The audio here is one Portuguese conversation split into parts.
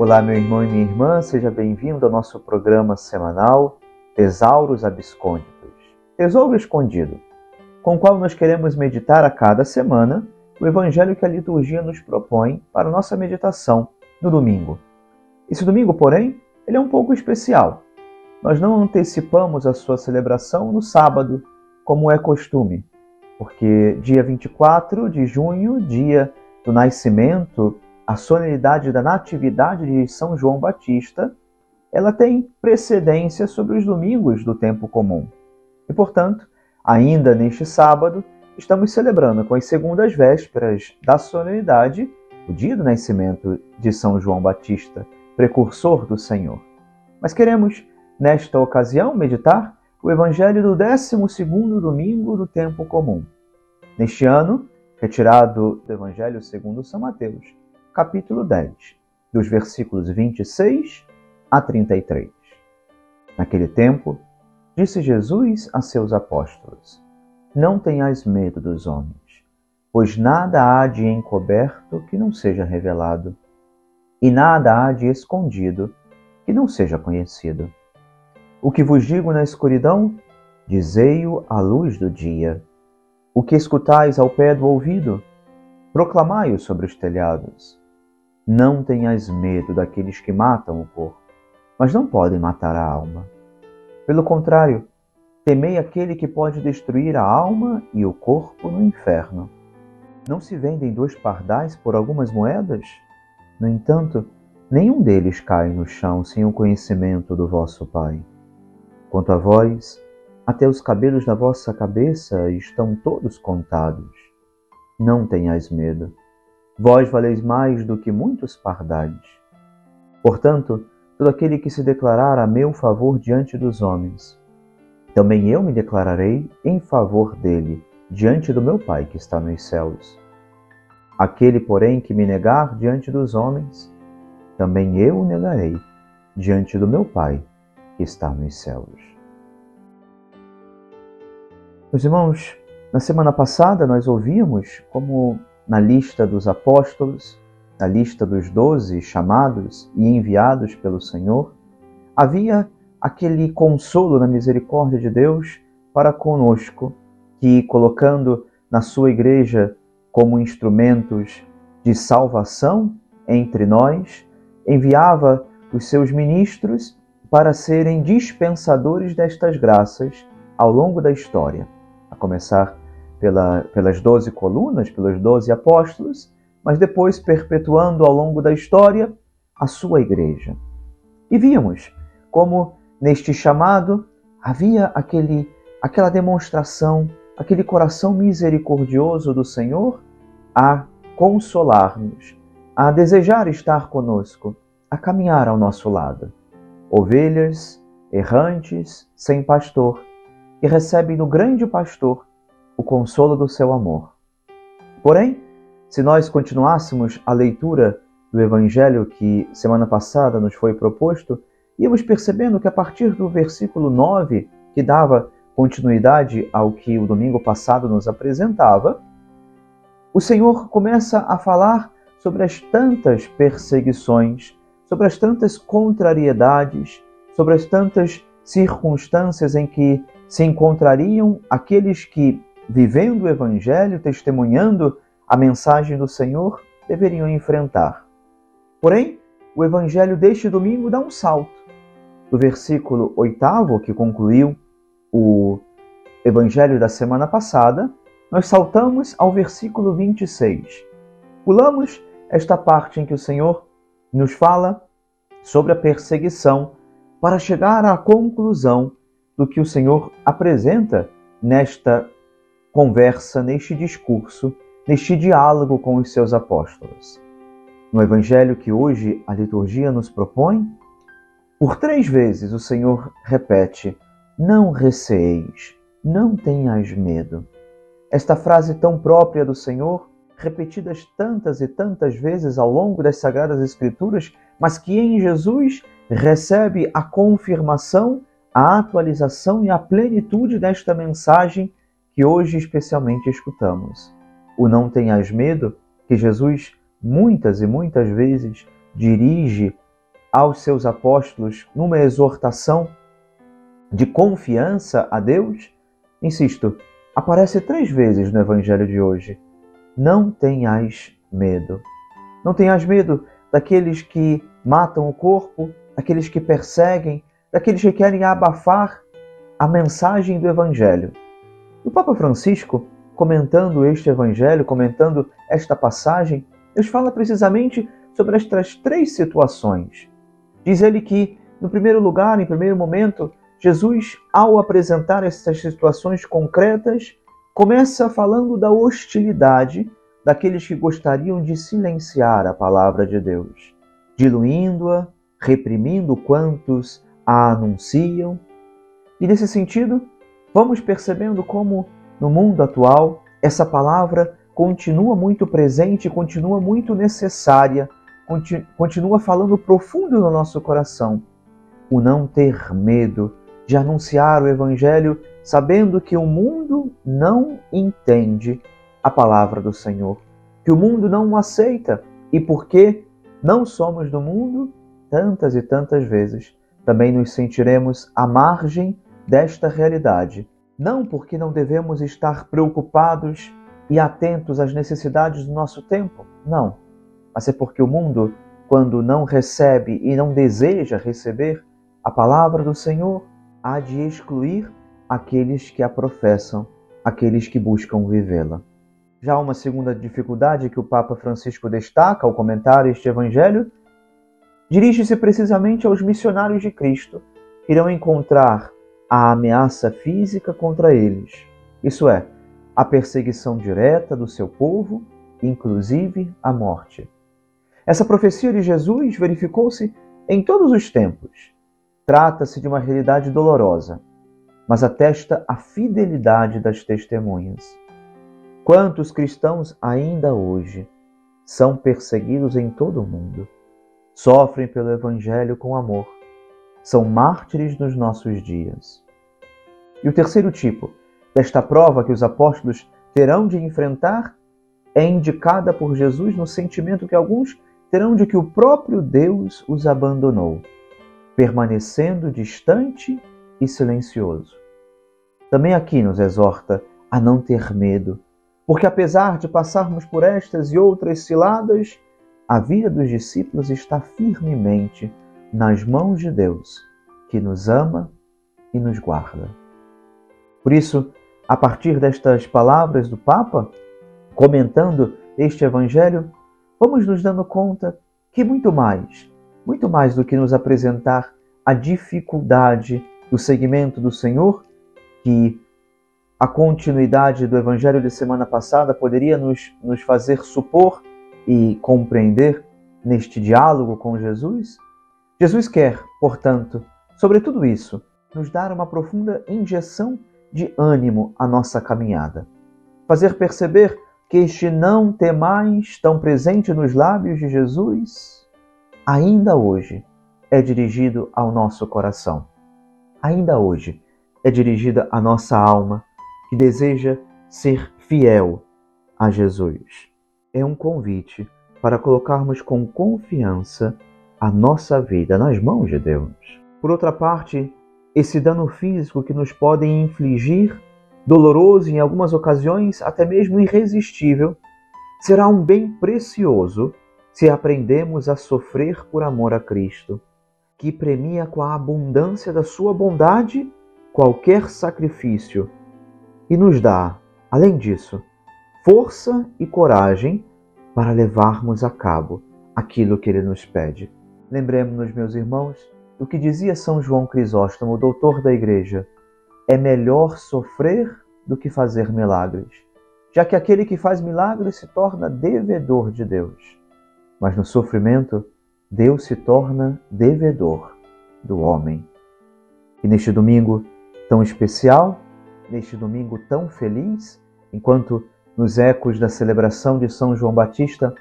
Olá, meu irmão e minha irmã, seja bem-vindo ao nosso programa semanal Tesauros Abscônditos, Tesouro Escondido, com o qual nós queremos meditar a cada semana o Evangelho que a liturgia nos propõe para nossa meditação no domingo. Esse domingo, porém, ele é um pouco especial. Nós não antecipamos a sua celebração no sábado, como é costume, porque dia 24 de junho, dia do nascimento a solenidade da Natividade de São João Batista, ela tem precedência sobre os domingos do tempo comum. E, portanto, ainda neste sábado, estamos celebrando com as segundas vésperas da solenidade o dia do nascimento de São João Batista, precursor do Senhor. Mas queremos, nesta ocasião, meditar o evangelho do 12 domingo do tempo comum. Neste ano, retirado do evangelho segundo São Mateus, capítulo 10, dos versículos 26 a 33. Naquele tempo, disse Jesus a seus apóstolos: Não tenhais medo dos homens, pois nada há de encoberto que não seja revelado, e nada há de escondido que não seja conhecido. O que vos digo na escuridão, dizei-o à luz do dia. O que escutais ao pé do ouvido, proclamai-o sobre os telhados. Não tenhas medo daqueles que matam o corpo, mas não podem matar a alma. Pelo contrário, temei aquele que pode destruir a alma e o corpo no inferno. Não se vendem dois pardais por algumas moedas? No entanto, nenhum deles cai no chão sem o conhecimento do vosso Pai. Quanto a vós, até os cabelos da vossa cabeça estão todos contados. Não tenhais medo. Vós valeis mais do que muitos pardais. Portanto, todo aquele que se declarar a meu favor diante dos homens, também eu me declararei em favor dele diante do meu Pai que está nos céus. Aquele, porém, que me negar diante dos homens, também eu o negarei diante do meu Pai que está nos céus. Meus irmãos, na semana passada nós ouvimos como na lista dos apóstolos, na lista dos doze chamados e enviados pelo Senhor, havia aquele consolo na misericórdia de Deus para conosco, que, colocando na sua igreja como instrumentos de salvação entre nós, enviava os seus ministros para serem dispensadores destas graças ao longo da história, a começar pela, pelas doze colunas, pelos doze apóstolos, mas depois perpetuando ao longo da história a sua igreja. E víamos como neste chamado havia aquele, aquela demonstração, aquele coração misericordioso do Senhor a consolar-nos, a desejar estar conosco, a caminhar ao nosso lado. Ovelhas errantes, sem pastor, que recebem no grande pastor o consolo do seu amor. Porém, se nós continuássemos a leitura do Evangelho que semana passada nos foi proposto, íamos percebendo que a partir do versículo 9, que dava continuidade ao que o domingo passado nos apresentava, o Senhor começa a falar sobre as tantas perseguições, sobre as tantas contrariedades, sobre as tantas circunstâncias em que se encontrariam aqueles que vivendo o Evangelho, testemunhando a mensagem do Senhor, deveriam enfrentar. Porém, o Evangelho deste domingo dá um salto. Do versículo 8, que concluiu o Evangelho da semana passada, nós saltamos ao versículo 26. Pulamos esta parte em que o Senhor nos fala sobre a perseguição para chegar à conclusão do que o Senhor apresenta nesta conversa, neste discurso, neste diálogo com os seus apóstolos. No evangelho que hoje a liturgia nos propõe, por três vezes o Senhor repete: Não receeis, não tenhais medo. Esta frase tão própria do Senhor, repetidas tantas e tantas vezes ao longo das Sagradas Escrituras, mas que em Jesus recebe a confirmação, a atualização e a plenitude desta mensagem que hoje especialmente escutamos. O não tenhas medo, que Jesus muitas e muitas vezes dirige aos seus apóstolos numa exortação de confiança a Deus, insisto, aparece três vezes no Evangelho de hoje. Não tenhais medo. Não tenhas medo daqueles que matam o corpo, daqueles que perseguem, daqueles que querem abafar a mensagem do Evangelho. O Papa Francisco, comentando este Evangelho, comentando esta passagem, nos fala precisamente sobre estas três situações. Diz ele que, no primeiro lugar, em primeiro momento, Jesus, ao apresentar essas situações concretas, começa falando da hostilidade daqueles que gostariam de silenciar a palavra de Deus, diluindo-a, reprimindo quantos a anunciam. E nesse sentido, vamos percebendo como no mundo atual essa palavra continua muito presente, continua muito necessária, continua falando profundo no nosso coração. O não ter medo de anunciar o Evangelho, sabendo que o mundo não entende a palavra do Senhor, que o mundo não o aceita e porque não somos do mundo, tantas e tantas vezes também nos sentiremos à margem desta realidade. Não porque não devemos estar preocupados e atentos às necessidades do nosso tempo, não, mas é porque o mundo, quando não recebe e não deseja receber a palavra do Senhor, há de excluir aqueles que a professam, aqueles que buscam vivê-la. Já uma segunda dificuldade que o Papa Francisco destaca ao comentar este evangelho dirige-se precisamente aos missionários de Cristo, que irão encontrar a ameaça física contra eles, isso é, a perseguição direta do seu povo, inclusive a morte. Essa profecia de Jesus verificou-se em todos os tempos. Trata-se de uma realidade dolorosa, mas atesta a fidelidade das testemunhas. Quantos cristãos ainda hoje são perseguidos em todo o mundo? Sofrem pelo Evangelho com amor. São mártires nos nossos dias. E o terceiro tipo desta prova que os apóstolos terão de enfrentar é indicada por Jesus no sentimento que alguns terão de que o próprio Deus os abandonou, permanecendo distante e silencioso. Também aqui nos exorta a não ter medo porque apesar de passarmos por estas e outras ciladas, a vida dos discípulos está firmemente nas mãos de Deus, que nos ama e nos guarda. Por isso, a partir destas palavras do Papa, comentando este Evangelho, vamos nos dando conta que muito mais, muito mais do que nos apresentar a dificuldade do seguimento do Senhor, que a continuidade do Evangelho de semana passada poderia nos, nos fazer supor e compreender neste diálogo com Jesus? Jesus quer, portanto, sobre tudo isso, nos dar uma profunda injeção de ânimo à nossa caminhada. Fazer perceber que este não temais tão presente nos lábios de Jesus, ainda hoje é dirigido ao nosso coração. Ainda hoje é dirigida à nossa alma que deseja ser fiel a Jesus. É um convite para colocarmos com confiança a nossa vida nas mãos de Deus. Por outra parte, esse dano físico que nos podem infligir, doloroso em algumas ocasiões, até mesmo irresistível, será um bem precioso se aprendemos a sofrer por amor a Cristo, que premia com a abundância da sua bondade qualquer sacrifício e nos dá, além disso, força e coragem para levarmos a cabo aquilo que ele nos pede. Lembremos-nos, meus irmãos, do que dizia São João Crisóstomo, doutor da Igreja: é melhor sofrer do que fazer milagres, já que aquele que faz milagres se torna devedor de Deus. Mas no sofrimento, Deus se torna devedor do homem. E neste domingo tão especial, neste domingo tão feliz, enquanto nos ecos da celebração de São João Batista,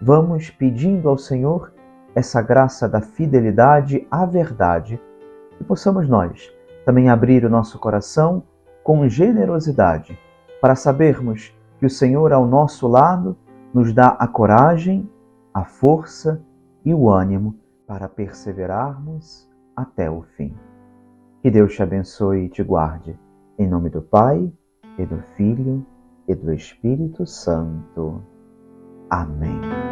vamos pedindo ao Senhor essa graça da fidelidade à verdade e possamos nós também abrir o nosso coração com generosidade para sabermos que o Senhor ao nosso lado nos dá a coragem, a força e o ânimo para perseverarmos até o fim. Que Deus te abençoe e te guarde. Em nome do Pai, e do Filho, e do Espírito Santo. Amém.